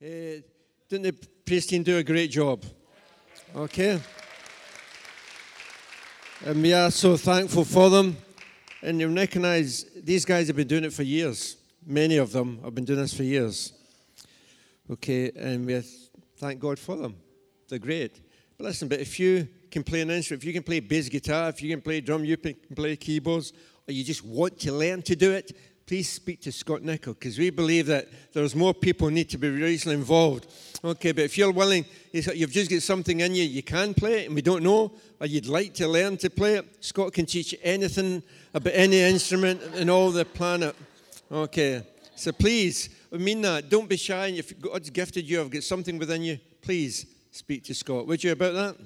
Uh, didn't the praise team do a great job? Okay. And we are so thankful for them. And you recognize these guys have been doing it for years. Many of them have been doing this for years. Okay, and we thank God for them. They're great. But listen, but if you can play an instrument, if you can play bass guitar, if you can play drum, you can play keyboards, or you just want to learn to do it, please speak to Scott Nichol because we believe that there's more people need to be really involved. Okay, but if you're willing, you've just got something in you, you can play it, and we don't know, or you'd like to learn to play it, Scott can teach you anything about any instrument in all the planet. Okay, so please, I mean that. Don't be shy. If God's gifted you, I've got something within you, please speak to Scott. Would you about that?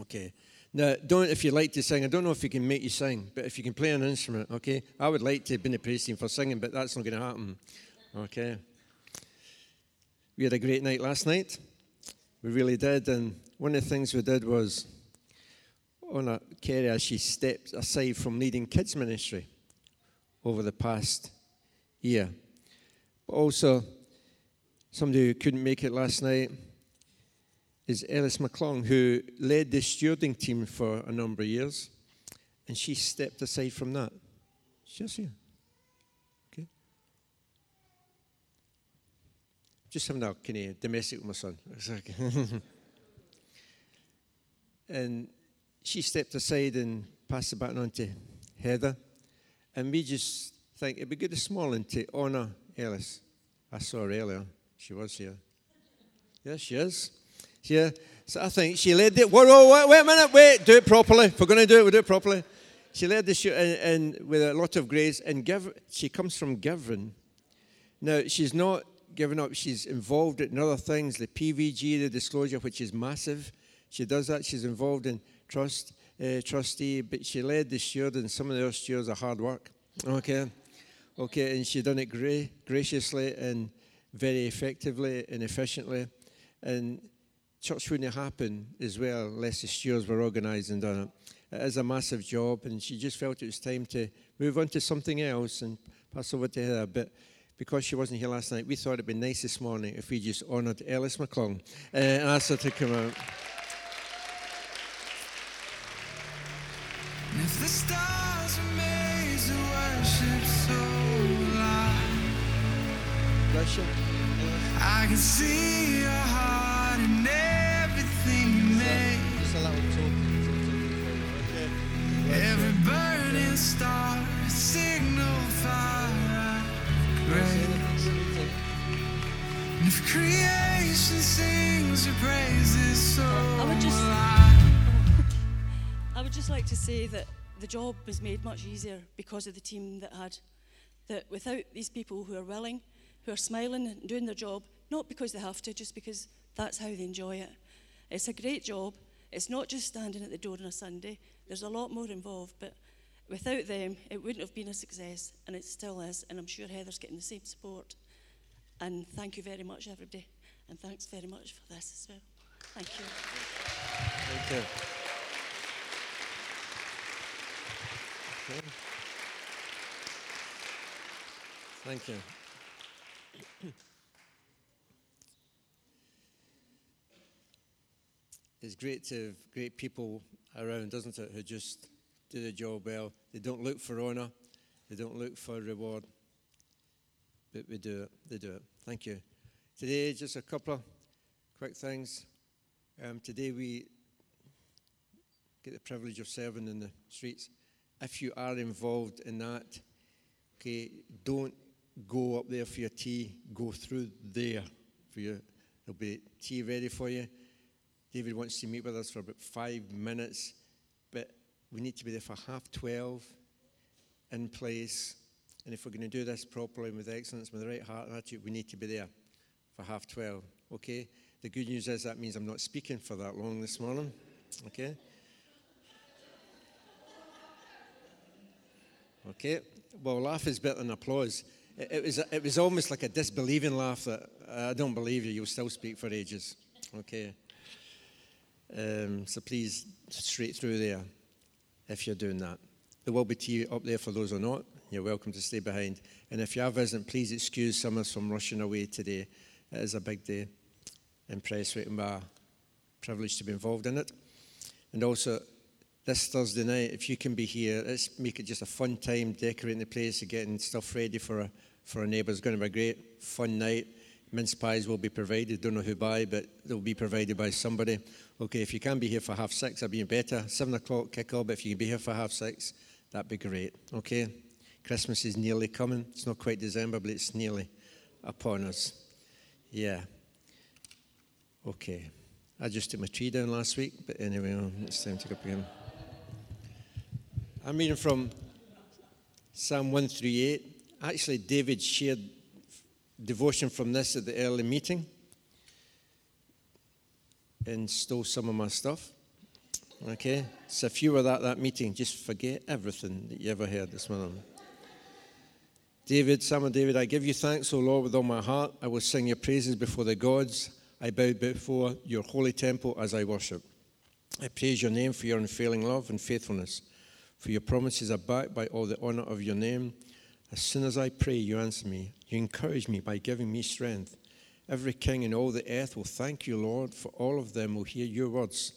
Okay. Now, don't if you like to sing. I don't know if you can make you sing, but if you can play an instrument, okay. I would like to have been a praise team for singing, but that's not going to happen. Okay. We had a great night last night. We really did, and one of the things we did was on a Kerry as she stepped aside from leading kids ministry over the past year. But also, somebody who couldn't make it last night is Alice McClung, who led the stewarding team for a number of years, and she stepped aside from that. She's here. Okay. Just having a kind of domestic with my son. and she stepped aside and passed the baton on to Heather. And we just think it'd be good this morning to honour Alice. I saw her earlier. She was here. Yes, she is. Yeah. So I think she led it. Whoa, whoa, wait, wait a minute, wait, do it properly. If we're going to do it, we'll do it properly. She led the shoot and, and with a lot of grace. And give, she comes from Girvan. Now, she's not given up. She's involved in other things, the PVG, the disclosure, which is massive. She does that. She's involved in trust, uh, trustee, but she led the steward, and some of the other stewards are hard work. Okay. Okay, and she done it gra- graciously and very effectively and efficiently. And church wouldn't happen as well unless the stewards were organised and done it. It is a massive job, and she just felt it was time to move on to something else and pass over to her. But because she wasn't here last night, we thought it'd be nice this morning if we just honoured Alice McClung uh, and asked her to come out. If the stars were made to worship so loud, Bless you. I can see say that the job was made much easier because of the team that had. That without these people who are willing, who are smiling and doing their job, not because they have to, just because that's how they enjoy it. It's a great job. It's not just standing at the door on a Sunday, there's a lot more involved, but without them, it wouldn't have been a success, and it still is. And I'm sure Heather's getting the same support. And thank you very much, everybody. And thanks very much for this as well. Thank you. Thank you. Thank you. it's great to have great people around, doesn't it, who just do the job well. They don't look for honour, they don't look for reward, but we do it. They do it. Thank you. Today, just a couple of quick things. Um, today, we get the privilege of serving in the streets. If you are involved in that, okay, don't go up there for your tea, go through there for your, there'll be tea ready for you. David wants to meet with us for about five minutes, we need to be there for half 12 in place. And if we're going to do this properly and with excellence, with the right heart and attitude, we need to be there for half 12. Okay? The good news is that means I'm not speaking for that long this morning. Okay? Okay? Well, laugh is better than applause. It, it was, it was almost like a disbelieving laugh that I don't believe you, you'll still speak for ages. Okay? Um, so please, straight through there if you're doing that. There will be tea up there for those who are not. You're welcome to stay behind. And if you are visiting, please excuse some of us from rushing away today It is a big day in Prestwick and we're privileged to be involved in it. And also, this Thursday night, if you can be here, let's make it just a fun time decorating the place and getting stuff ready for a, for a neighbour. It's going to be a great, fun night. Mince pies will be provided. Don't know who by, but they'll be provided by somebody. Okay, if you can be here for half six, that'd be better. Seven o'clock kick off, but if you can be here for half six, that'd be great. Okay? Christmas is nearly coming. It's not quite December, but it's nearly upon us. Yeah. Okay. I just took my tree down last week, but anyway, oh, it's time to go again. I'm reading from Psalm 138. Actually, David shared devotion from this at the early meeting and stole some of my stuff. Okay? So if you were at that meeting, just forget everything that you ever heard this morning. David, Psalm of David, I give you thanks, O Lord, with all my heart. I will sing your praises before the gods. I bow before your holy temple as I worship. I praise your name for your unfailing love and faithfulness, for your promises are backed by all the honor of your name. As soon as I pray, you answer me. You encourage me by giving me strength. Every king in all the earth will thank you, Lord, for all of them will hear your words.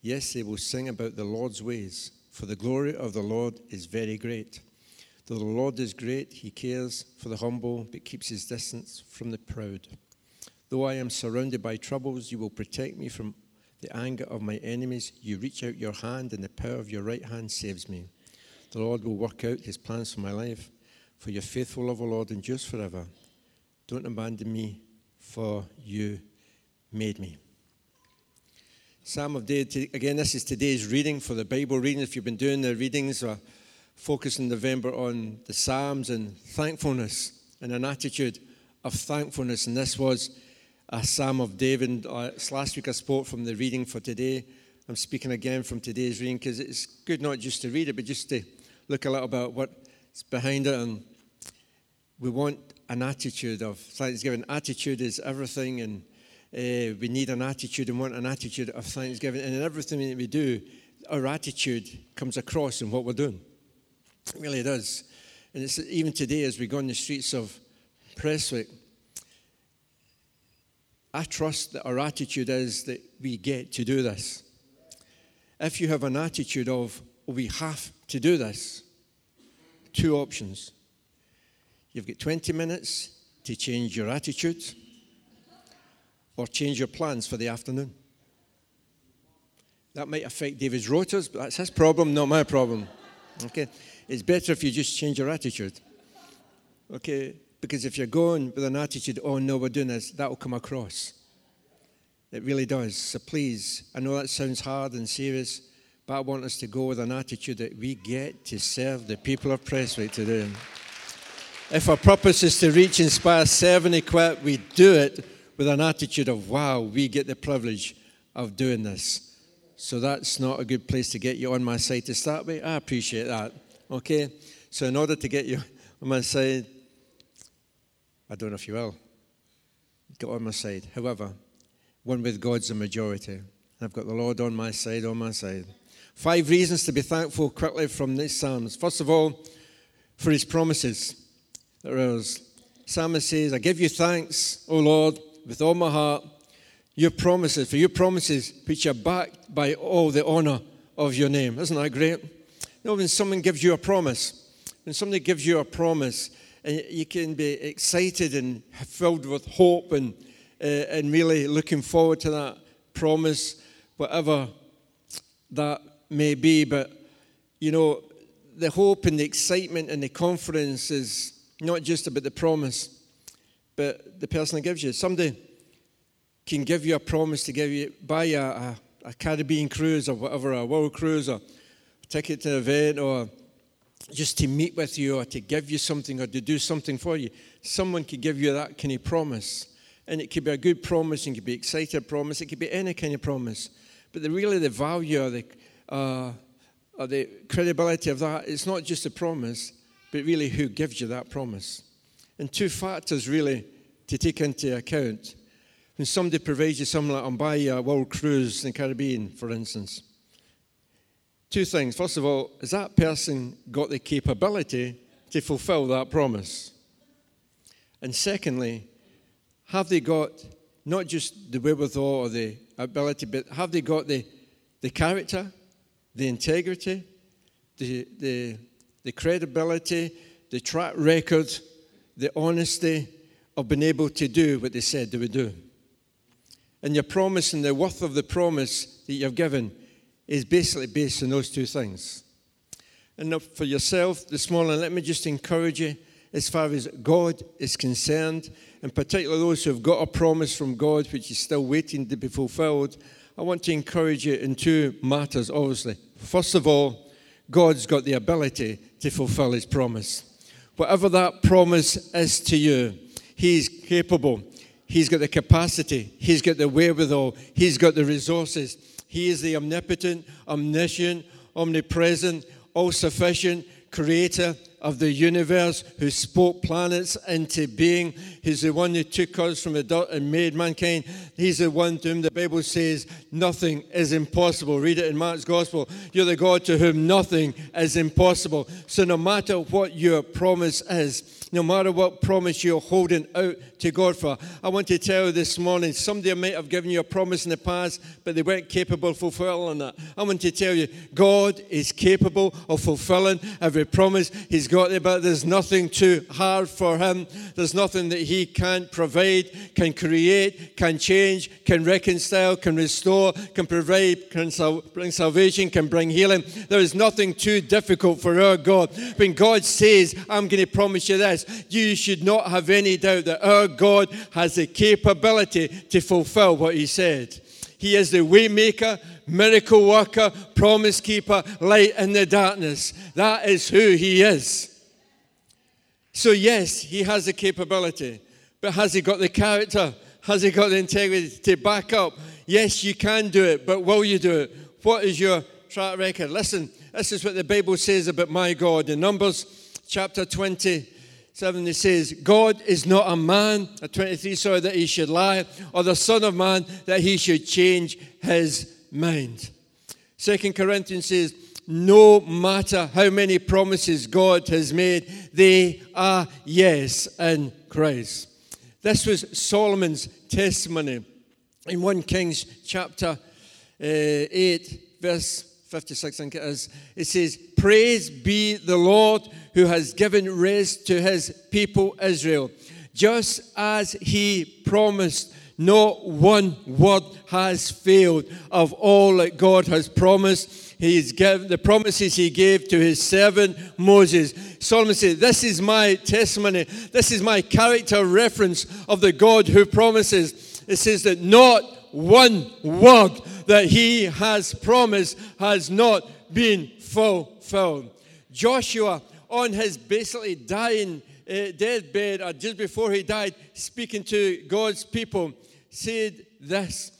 Yes, they will sing about the Lord's ways, for the glory of the Lord is very great. Though the Lord is great, he cares for the humble, but keeps his distance from the proud. Though I am surrounded by troubles, you will protect me from the anger of my enemies. You reach out your hand, and the power of your right hand saves me. The Lord will work out his plans for my life, for your faithful love, O Lord, endures forever. Don't abandon me, for you made me. Psalm of David, again, this is today's reading for the Bible reading. If you've been doing the readings, or focus in November on the Psalms and thankfulness and an attitude of thankfulness. And this was a Psalm of David. Uh, last week I spoke from the reading for today. I'm speaking again from today's reading because it's good not just to read it, but just to look a little bit what's behind it. And we want an attitude of thanksgiving. Attitude is everything, and uh, we need an attitude and want an attitude of thanksgiving. And in everything that we do, our attitude comes across in what we're doing. It really does. And it's even today as we go on the streets of Prestwick, I trust that our attitude is that we get to do this. If you have an attitude of, we have to do this, two options. You've got 20 minutes to change your attitude or change your plans for the afternoon. That might affect David's rotors, but that's his problem, not my problem. Okay? It's better if you just change your attitude. Okay? Because if you're going with an attitude, oh no, we're doing this, that will come across. It really does. So please, I know that sounds hard and serious, but I want us to go with an attitude that we get to serve the people of Prestwick today. If our purpose is to reach, inspire, serve, and equip, we do it with an attitude of, wow, we get the privilege of doing this. So that's not a good place to get you on my side to start with. I appreciate that. Okay? So, in order to get you on my side, I don't know if you will, get on my side. However, one with God's a majority. I've got the Lord on my side, on my side. Five reasons to be thankful quickly from these Psalms. First of all, for his promises. There is. Psalmist says, I give you thanks, O Lord, with all my heart. Your promises, for your promises, which are backed by all the honor of your name. Isn't that great? You know, when someone gives you a promise, when somebody gives you a promise, and you can be excited and filled with hope and, uh, and really looking forward to that promise, whatever that may be. But, you know, the hope and the excitement and the confidence is not just about the promise, but the person that gives you. Somebody can give you a promise to give you, buy a, a, a Caribbean cruise or whatever, a world cruise or ticket to an event or just to meet with you or to give you something or to do something for you. Someone could give you that kind of promise. And it could be a good promise and it could be excited promise. It could be any kind of promise. But the, really the value or the, uh, the credibility of that, it's not just a promise, but really who gives you that promise. And two factors really to take into account. When somebody provides you something like, I'm buying a world cruise in the Caribbean, for instance, Two things. First of all, has that person got the capability to fulfill that promise? And secondly, have they got not just the wherewithal or the ability, but have they got the, the character, the integrity, the, the, the credibility, the track record, the honesty of being able to do what they said they would do? And your promise and the worth of the promise that you've given is basically based on those two things. And for yourself this morning, let me just encourage you as far as God is concerned, and particularly those who have got a promise from God which is still waiting to be fulfilled. I want to encourage you in two matters, obviously. First of all, God's got the ability to fulfill his promise. Whatever that promise is to you, he's capable. He's got the capacity, he's got the wherewithal, he's got the resources. He is the omnipotent, omniscient, omnipresent, all sufficient creator of the universe who spoke planets into being. He's the one who took us from the dirt and made mankind. He's the one to whom the Bible says nothing is impossible. Read it in Mark's Gospel. You're the God to whom nothing is impossible. So no matter what your promise is, no matter what promise you're holding out to God for. I want to tell you this morning somebody might have given you a promise in the past, but they weren't capable of fulfilling that. I want to tell you, God is capable of fulfilling every promise He's got there, but there's nothing too hard for Him. There's nothing that He can't provide, can create, can change, can reconcile, can restore, can provide, can bring salvation, can bring healing. There is nothing too difficult for our God. When God says, I'm going to promise you this, you should not have any doubt that our God has the capability to fulfill what He said. He is the waymaker, miracle worker, promise keeper, light in the darkness. That is who He is. So, yes, He has the capability, but has He got the character? Has He got the integrity to back up? Yes, you can do it, but will you do it? What is your track record? Listen, this is what the Bible says about my God. In Numbers chapter 20, 7 it says, God is not a man, at 23, sorry, that he should lie, or the Son of Man that he should change his mind. Second Corinthians says, no matter how many promises God has made, they are yes in Christ. This was Solomon's testimony in 1 Kings chapter uh, 8, verse 56, I think it is. It says, Praise be the Lord who has given rest to his people Israel. Just as he promised, not one word has failed of all that God has promised. He's given the promises he gave to his servant Moses. Solomon said, This is my testimony. This is my character reference of the God who promises. It says that not one word that he has promised has not been fulfilled. Joshua, on his basically dying uh, deathbed, or just before he died, speaking to God's people, said this.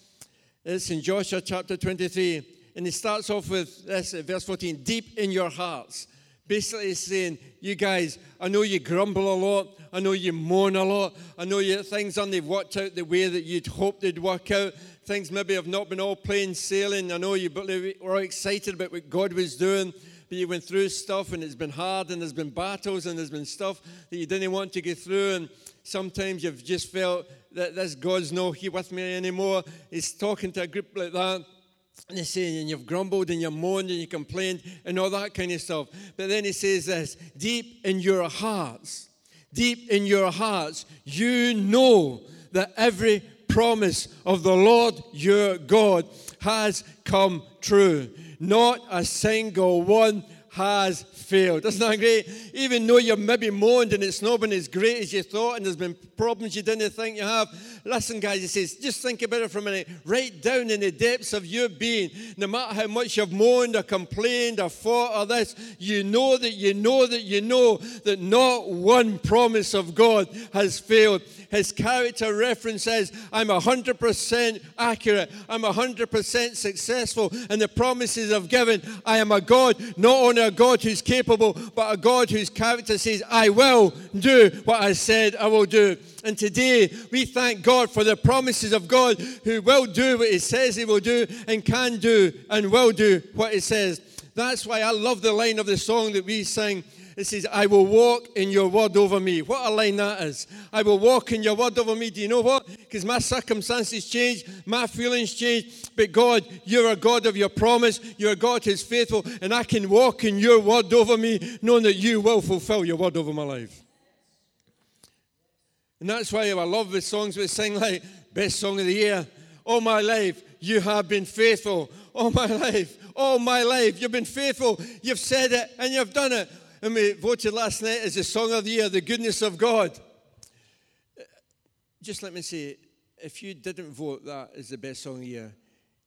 It's in Joshua chapter 23. And he starts off with this, verse 14 deep in your hearts. Basically, saying, You guys, I know you grumble a lot. I know you moan a lot. I know you, things aren't worked out the way that you'd hoped they'd work out. Things maybe have not been all plain sailing. I know you were excited about what God was doing, but you went through stuff and it's been hard and there's been battles and there's been stuff that you didn't want to get through. And sometimes you've just felt that this God's not here with me anymore. He's talking to a group like that. And he's saying, and you've grumbled and you moaned and you complained and all that kind of stuff. But then he says this deep in your hearts, deep in your hearts, you know that every promise of the Lord your God has come true. Not a single one has failed. Isn't that great? Even though you've maybe moaned and it's not been as great as you thought and there's been problems you didn't think you have. Listen, guys, he says, just think about it for a minute. Right down in the depths of your being, no matter how much you've moaned or complained or fought or this, you know that you know that you know that not one promise of God has failed. His character reference says, I'm 100% accurate. I'm 100% successful. And the promises I've given, I am a God, not only a God who's capable, but a God whose character says, I will do what I said I will do. And today we thank God for the promises of God who will do what He says He will do and can do and will do what He says. That's why I love the line of the song that we sing It says, I will walk in your word over me. What a line that is. I will walk in your word over me. Do you know what? Because my circumstances change, my feelings change. But God, you're a God of your promise. You're a God who's faithful. And I can walk in your word over me, knowing that you will fulfill your word over my life. And that's why I love the songs we sing like best song of the year. All my life, you have been faithful. All my life, all my life, you've been faithful. You've said it and you've done it. And we voted last night as the song of the year, the goodness of God. Uh, just let me say, if you didn't vote that as the best song of the year,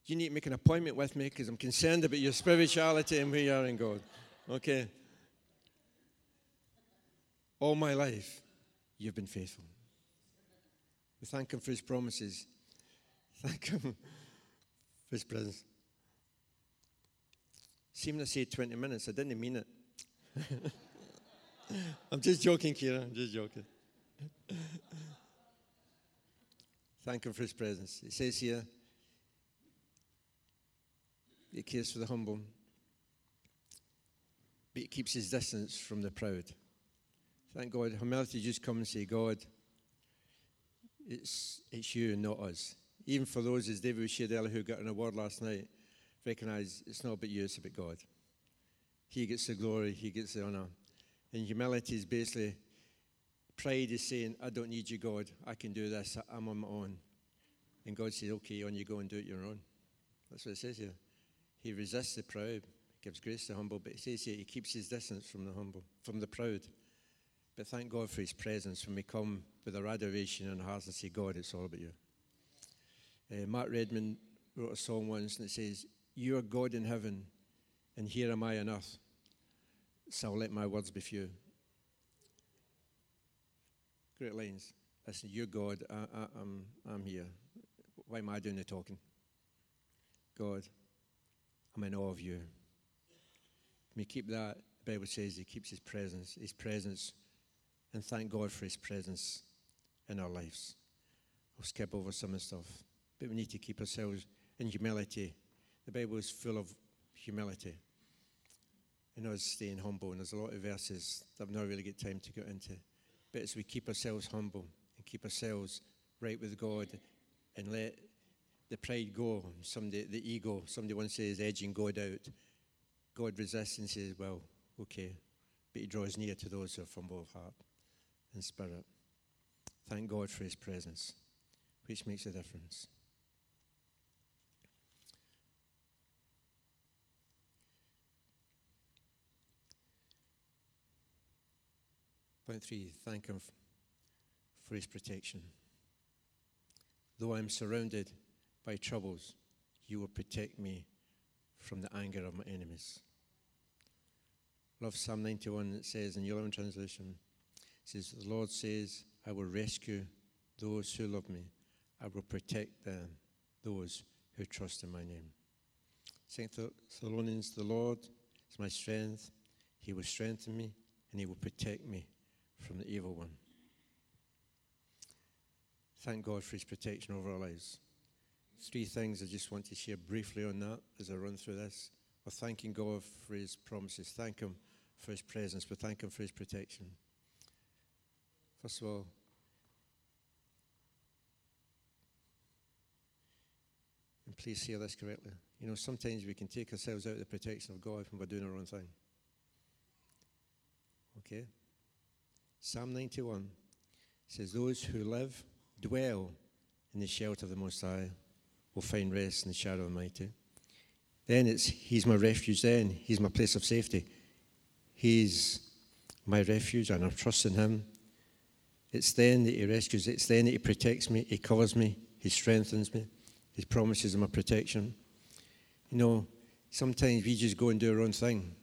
you need to make an appointment with me because I'm concerned about your spirituality and where you are in God. Okay? All my life, you've been faithful. We thank Him for His promises. Thank Him for His presence. Seemed to say 20 minutes. I didn't mean it. I'm just joking, Kira. I'm just joking. Thank Him for His presence. It says here, He cares for the humble, but He keeps His distance from the proud. Thank God. Humility just come and say, God, it's, it's you and not us. Even for those, as David shared earlier, who got an award last night, recognize it's not about you, it's about God. He gets the glory, He gets the honor. And humility is basically pride is saying, I don't need you, God. I can do this. I'm on my own. And God says, Okay, on you go and do it your own. That's what it says here. He resists the proud, gives grace to the humble, but it says here he keeps his distance from the humble, from the proud. But thank God for his presence when we come with our adoration in our hearts and say, God, it's all about you. Uh, Matt Redman wrote a song once and it says, You are God in heaven, and here am I on earth, so I'll let my words be few. Great lines. Listen, You're God, I, I, I'm, I'm here. Why am I doing the talking? God, I'm in awe of you. We keep that. The Bible says He keeps His presence, His presence and thank God for His presence in our lives. I'll skip over some of the stuff, but we need to keep ourselves in humility. The Bible is full of humility and us staying humble, and there's a lot of verses that I've not really got time to get into. But as we keep ourselves humble and keep ourselves right with God and let the pride go, somebody, the ego, somebody once says edging God out, God resists and says, Well, okay. But He draws near to those who are humble of heart and spirit. Thank God for His presence, which makes a difference. Point three, thank Him for His protection. Though I'm surrounded by troubles, you will protect me from the anger of my enemies. Love Psalm 91, it says in your own Translation, says, The Lord says, I will rescue those who love me. I will protect them, those who trust in my name. Second Thessalonians, the Lord is my strength. He will strengthen me and he will protect me from the evil one. Thank God for his protection over our lives. Three things I just want to share briefly on that as I run through this. We're thanking God for his promises. Thank him for his presence, but thank him for his protection. First of all, and please hear this correctly. You know, sometimes we can take ourselves out of the protection of God when we're doing our own thing. Okay? Psalm 91 says, Those who live, dwell in the shelter of the Most High will find rest in the shadow of the Mighty. Then it's He's my refuge, then He's my place of safety. He's my refuge, and I trust in Him. It's then that He rescues, it's then that He protects me, He covers me, He strengthens me, He promises my protection. You know, sometimes we just go and do our own thing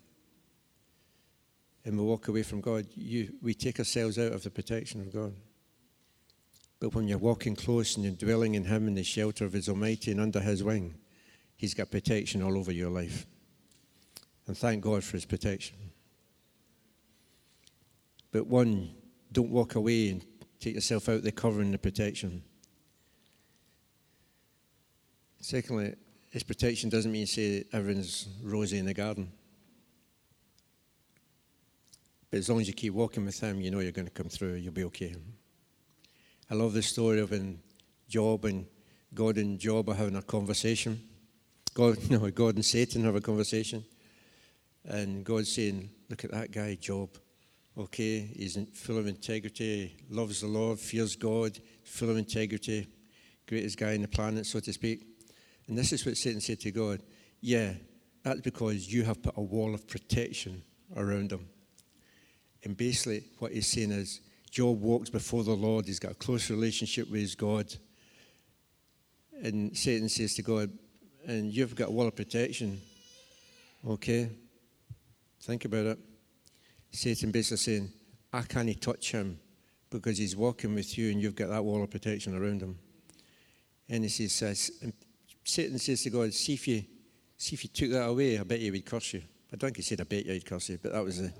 and we walk away from God. You, we take ourselves out of the protection of God. But when you're walking close and you're dwelling in Him in the shelter of His Almighty and under His wing, He's got protection all over your life. And thank God for His protection. But one, don't walk away and take yourself out the cover and the protection. Secondly, his protection doesn't mean say everything's rosy in the garden. But as long as you keep walking with Him, you know you're going to come through. You'll be okay. I love the story of when Job and God and Job are having a conversation. God, no, God and Satan have a conversation. And God's saying, Look at that guy, Job. Okay, he's full of integrity, loves the Lord, fears God, full of integrity, greatest guy on the planet, so to speak. And this is what Satan said to God Yeah, that's because you have put a wall of protection around him. And basically, what he's saying is, Job walks before the Lord, he's got a close relationship with his God. And Satan says to God, and you've got a wall of protection. Okay? Think about it. Satan basically saying, I can't touch him because he's walking with you and you've got that wall of protection around him. And he says, Satan says to God, see if you see if you took that away, I bet he would curse you. I don't think he said I bet you he'd curse you, but that was the,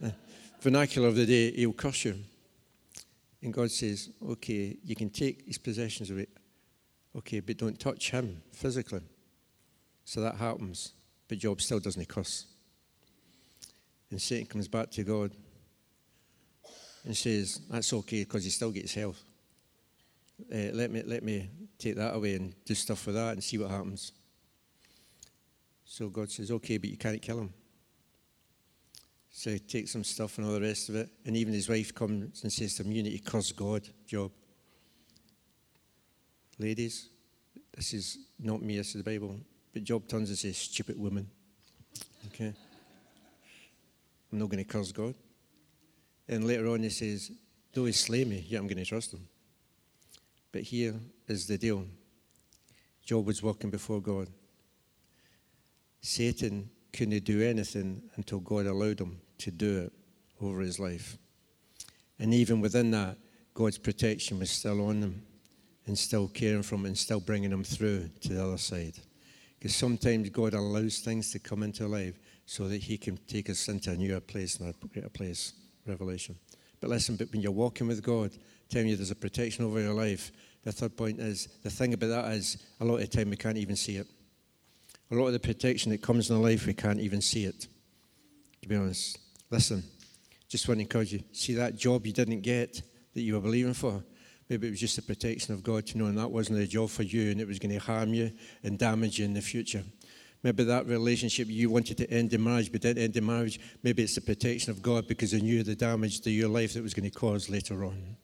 the vernacular of the day, he'll curse you. And God says, Okay, you can take his possessions away. Okay, but don't touch him physically. So that happens. But Job still doesn't curse. And Satan comes back to God and says, That's okay because he still gets health. Uh, let, me, let me take that away and do stuff with that and see what happens. So God says, Okay, but you can't kill him. So he takes some stuff and all the rest of it. And even his wife comes and says to him, You need to curse God, Job. Ladies, this is not me, this is the Bible. But Job turns and says, Stupid woman. Okay? I'm not going to curse God. And later on he says, Though he slay me, yet I'm going to trust him. But here is the deal Job was walking before God. Satan couldn't do anything until God allowed him to do it over his life. And even within that, God's protection was still on him and still caring for him and still bringing him through to the other side. Because sometimes God allows things to come into life so that he can take us into a newer place and a greater place. Revelation. But listen, but when you're walking with God, telling you there's a protection over your life, the third point is the thing about that is a lot of the time we can't even see it. A lot of the protection that comes in our life, we can't even see it. To be honest. Listen, just want to encourage you. See that job you didn't get that you were believing for? Maybe it was just the protection of God to know and that wasn't a job for you and it was going to harm you and damage you in the future. Maybe that relationship you wanted to end in marriage but didn't end in marriage. Maybe it's the protection of God because He knew the damage to your life that was going to cause later on.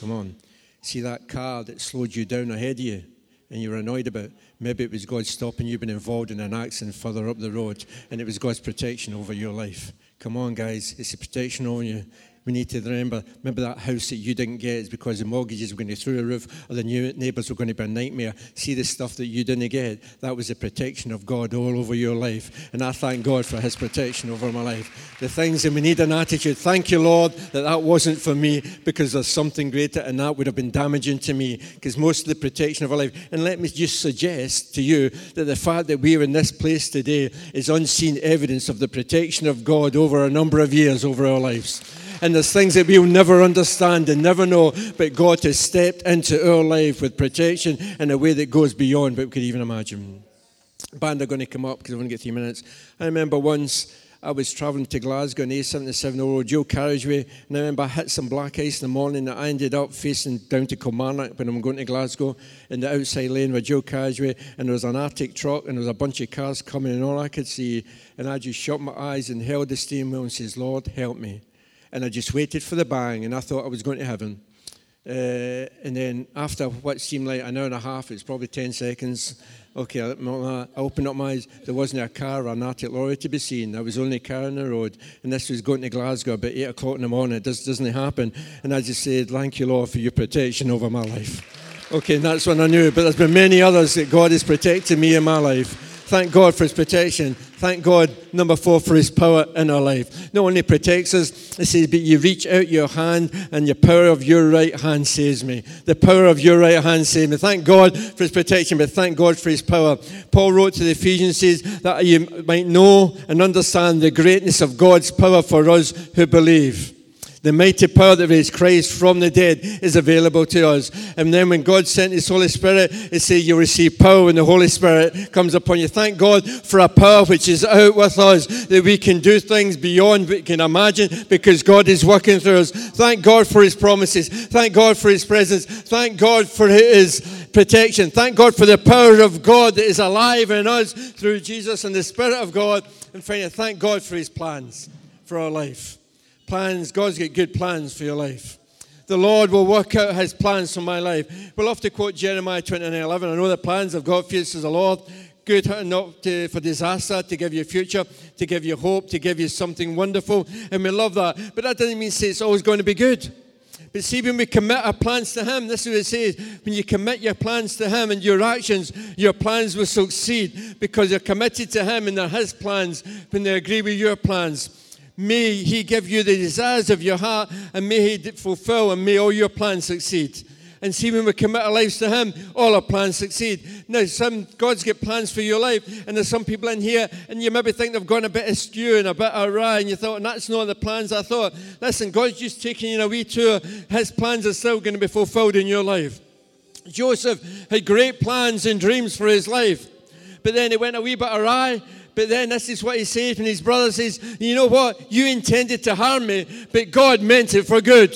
Come on. See that car that slowed you down ahead of you and you were annoyed about? Maybe it was God stopping you being involved in an accident further up the road and it was God's protection over your life. Come on, guys. It's a protection over you we need to remember, remember that house that you didn't get is because the mortgages were going to through the roof or the new neighbours were going to be a nightmare. See the stuff that you didn't get. That was the protection of God all over your life. And I thank God for his protection over my life. The things, that we need an attitude. Thank you, Lord, that that wasn't for me because there's something greater and that would have been damaging to me because most of the protection of our life. And let me just suggest to you that the fact that we're in this place today is unseen evidence of the protection of God over a number of years over our lives. And there's things that we'll never understand and never know, but God has stepped into our life with protection in a way that goes beyond what we could even imagine. Band are going to come up because I've only got three minutes. I remember once I was travelling to Glasgow on A77 Road, dual carriageway, and I remember I hit some black ice in the morning and I ended up facing down to Kilmarnock when I'm going to Glasgow in the outside lane with dual carriageway, and there was an artic truck and there was a bunch of cars coming, and all I could see, and I just shut my eyes and held the steering wheel and says, Lord, help me and I just waited for the bang, and I thought I was going to heaven. Uh, and then after what seemed like an hour and a half, it's probably 10 seconds. Okay, I, opened up my eyes. There wasn't a car or an artic lorry to be seen. There was only a car on the road. And this was going to Glasgow about 8 o'clock in the morning. It just doesn't happen. And I just said, Thank you, Lord, for your protection over my life. Okay, and that's when I knew. But there's been many others that God has protected me in my life. Thank God for his protection. Thank God, number four, for his power in our life. Not only protects us, it says, but you reach out your hand and the power of your right hand saves me. The power of your right hand saves me. Thank God for his protection, but thank God for his power. Paul wrote to the Ephesians, says, that you might know and understand the greatness of God's power for us who believe. The mighty power that raised Christ from the dead is available to us. And then when God sent His Holy Spirit, it says you receive power when the Holy Spirit comes upon you. Thank God for a power which is out with us, that we can do things beyond we can imagine because God is working through us. Thank God for His promises. Thank God for His presence. Thank God for His protection. Thank God for the power of God that is alive in us through Jesus and the Spirit of God. And finally, thank God for His plans for our life plans. God's got good plans for your life. The Lord will work out his plans for my life. We'll have to quote Jeremiah 29 11. I know the plans of God for you, says the Lord. Good, not to, for disaster, to give you a future, to give you hope, to give you something wonderful. And we love that. But that doesn't mean say it's always going to be good. But see, when we commit our plans to Him, this is what it says. When you commit your plans to Him and your actions, your plans will succeed because you're committed to Him and they're His plans when they agree with your plans. May He give you the desires of your heart and may He fulfill and may all your plans succeed. And see, when we commit our lives to Him, all our plans succeed. Now, some God's got plans for your life, and there's some people in here, and you maybe think they've gone a bit askew and a bit awry, and you thought, and that's not the plans I thought. Listen, God's just taking you a wee tour. His plans are still going to be fulfilled in your life. Joseph had great plans and dreams for his life, but then he went a wee bit awry, but then this is what he says when his brother says, You know what? You intended to harm me, but God meant it for good.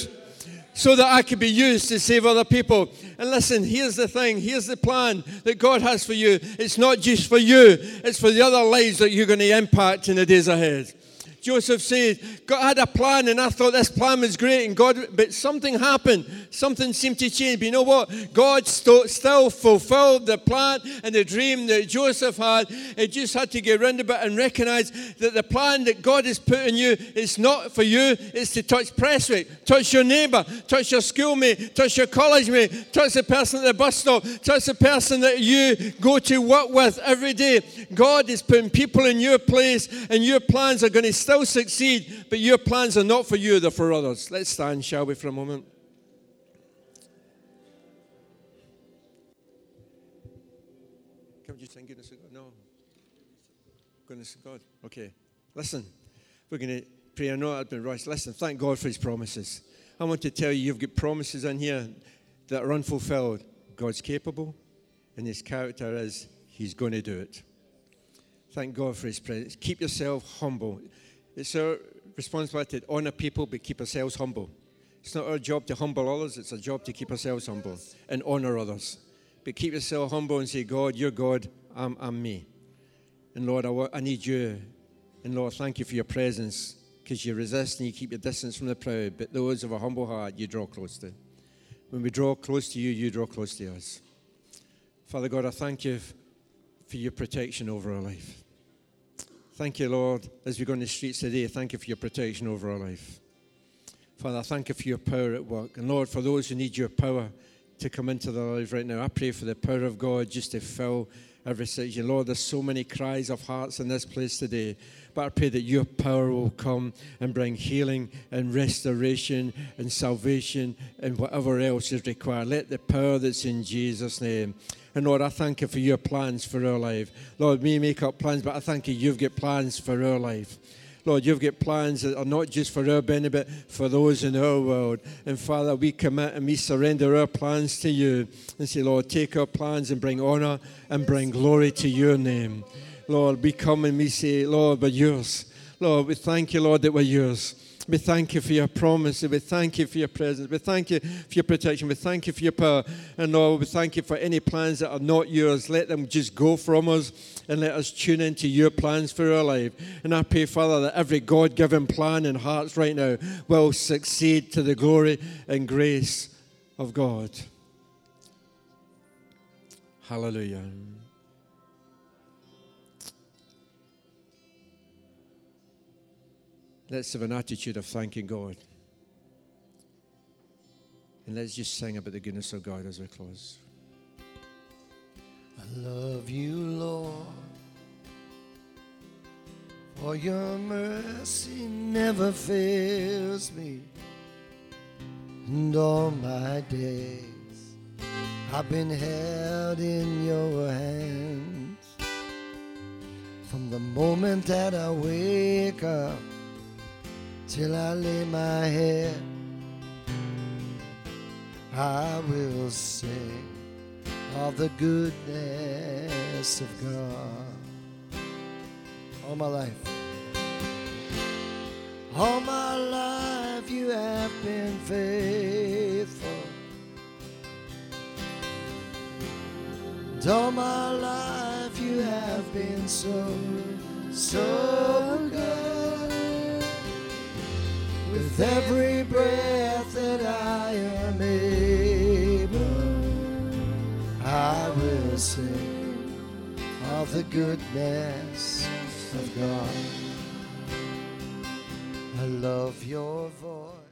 So that I could be used to save other people. And listen, here's the thing here's the plan that God has for you. It's not just for you, it's for the other lives that you're going to impact in the days ahead. Joseph said, God had a plan, and I thought this plan was great, and God, but something happened. Something seemed to change. But you know what? God st- still fulfilled the plan and the dream that Joseph had. It just had to get round about and recognize that the plan that God has put in you is not for you, it's to touch Prestwick, touch your neighbor, touch your schoolmate, touch your college mate, touch the person at the bus stop, touch the person that you go to work with every day. God is putting people in your place, and your plans are going to still succeed, but your plans are not for you, they're for others. Let's stand, shall we, for a moment? Come you sing goodness God? No. Goodness God. Okay. Listen, we're going to pray. I know I've been rushed. Listen, thank God for his promises. I want to tell you, you've got promises in here that are unfulfilled. God's capable, and his character is he's going to do it. Thank God for his presence. Keep yourself humble. It's our responsibility to honour people but keep ourselves humble. It's not our job to humble others, it's our job to keep ourselves humble and honour others. But keep yourself humble and say, God, you're God, I'm, I'm me. And Lord, I, I need you. And Lord, thank you for your presence because you resist and you keep your distance from the proud. But those of a humble heart, you draw close to. When we draw close to you, you draw close to us. Father God, I thank you for your protection over our life. Thank you, Lord, as we go on the streets today. Thank you for your protection over our life. Father, thank you for your power at work. And Lord, for those who need your power to come into their lives right now, I pray for the power of God just to fill every situation. Lord, there's so many cries of hearts in this place today. But I pray that your power will come and bring healing and restoration and salvation and whatever else is required. Let the power that's in Jesus' name and Lord, I thank you for your plans for our life. Lord, we make up plans, but I thank you, you've got plans for our life. Lord, you've got plans that are not just for our benefit, for those in our world. And Father, we commit and we surrender our plans to you and say, Lord, take our plans and bring honor and bring glory to your name. Lord, we come and we say, Lord, we're yours. Lord, we thank you, Lord, that we're yours. We thank you for your promise. We thank you for your presence. We thank you for your protection. We thank you for your power. And Lord, we thank you for any plans that are not yours. Let them just go from us and let us tune into your plans for our life. And I pray, Father, that every God given plan in hearts right now will succeed to the glory and grace of God. Hallelujah. Let's have an attitude of thanking God. And let's just sing about the goodness of God as we close. I love you, Lord, for your mercy never fails me. And all my days I've been held in your hands. From the moment that I wake up till I lay my head. I will sing of the goodness of God all my life. All my life you have been faithful. And all my life you have been so, so good. With every breath that I am will sing of the goodness of God. I love your voice.